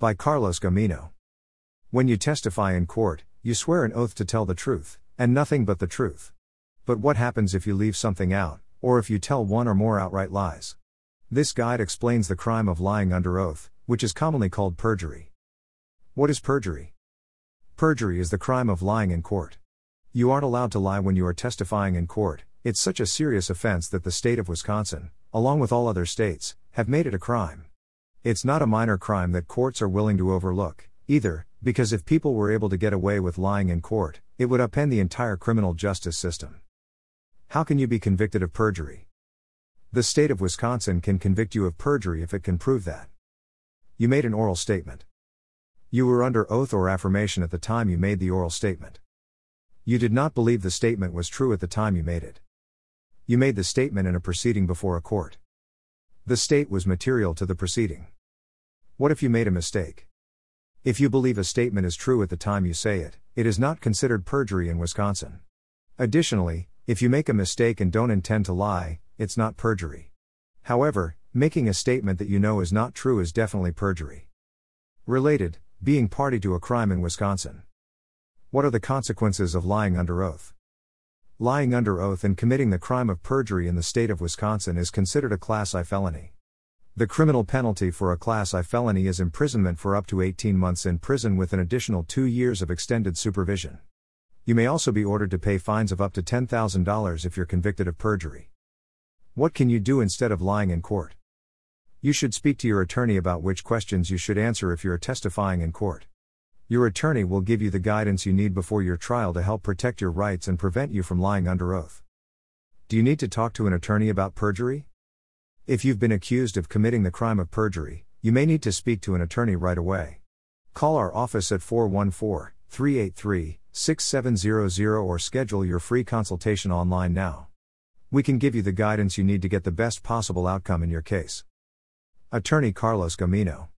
By Carlos Gamino. When you testify in court, you swear an oath to tell the truth, and nothing but the truth. But what happens if you leave something out, or if you tell one or more outright lies? This guide explains the crime of lying under oath, which is commonly called perjury. What is perjury? Perjury is the crime of lying in court. You aren't allowed to lie when you are testifying in court, it's such a serious offense that the state of Wisconsin, along with all other states, have made it a crime. It's not a minor crime that courts are willing to overlook, either, because if people were able to get away with lying in court, it would upend the entire criminal justice system. How can you be convicted of perjury? The state of Wisconsin can convict you of perjury if it can prove that. You made an oral statement. You were under oath or affirmation at the time you made the oral statement. You did not believe the statement was true at the time you made it. You made the statement in a proceeding before a court. The state was material to the proceeding. What if you made a mistake? If you believe a statement is true at the time you say it, it is not considered perjury in Wisconsin. Additionally, if you make a mistake and don't intend to lie, it's not perjury. However, making a statement that you know is not true is definitely perjury. Related, being party to a crime in Wisconsin. What are the consequences of lying under oath? Lying under oath and committing the crime of perjury in the state of Wisconsin is considered a Class I felony. The criminal penalty for a Class I felony is imprisonment for up to 18 months in prison with an additional two years of extended supervision. You may also be ordered to pay fines of up to $10,000 if you're convicted of perjury. What can you do instead of lying in court? You should speak to your attorney about which questions you should answer if you're testifying in court. Your attorney will give you the guidance you need before your trial to help protect your rights and prevent you from lying under oath. Do you need to talk to an attorney about perjury? If you've been accused of committing the crime of perjury, you may need to speak to an attorney right away. Call our office at 414 383 6700 or schedule your free consultation online now. We can give you the guidance you need to get the best possible outcome in your case. Attorney Carlos Gamino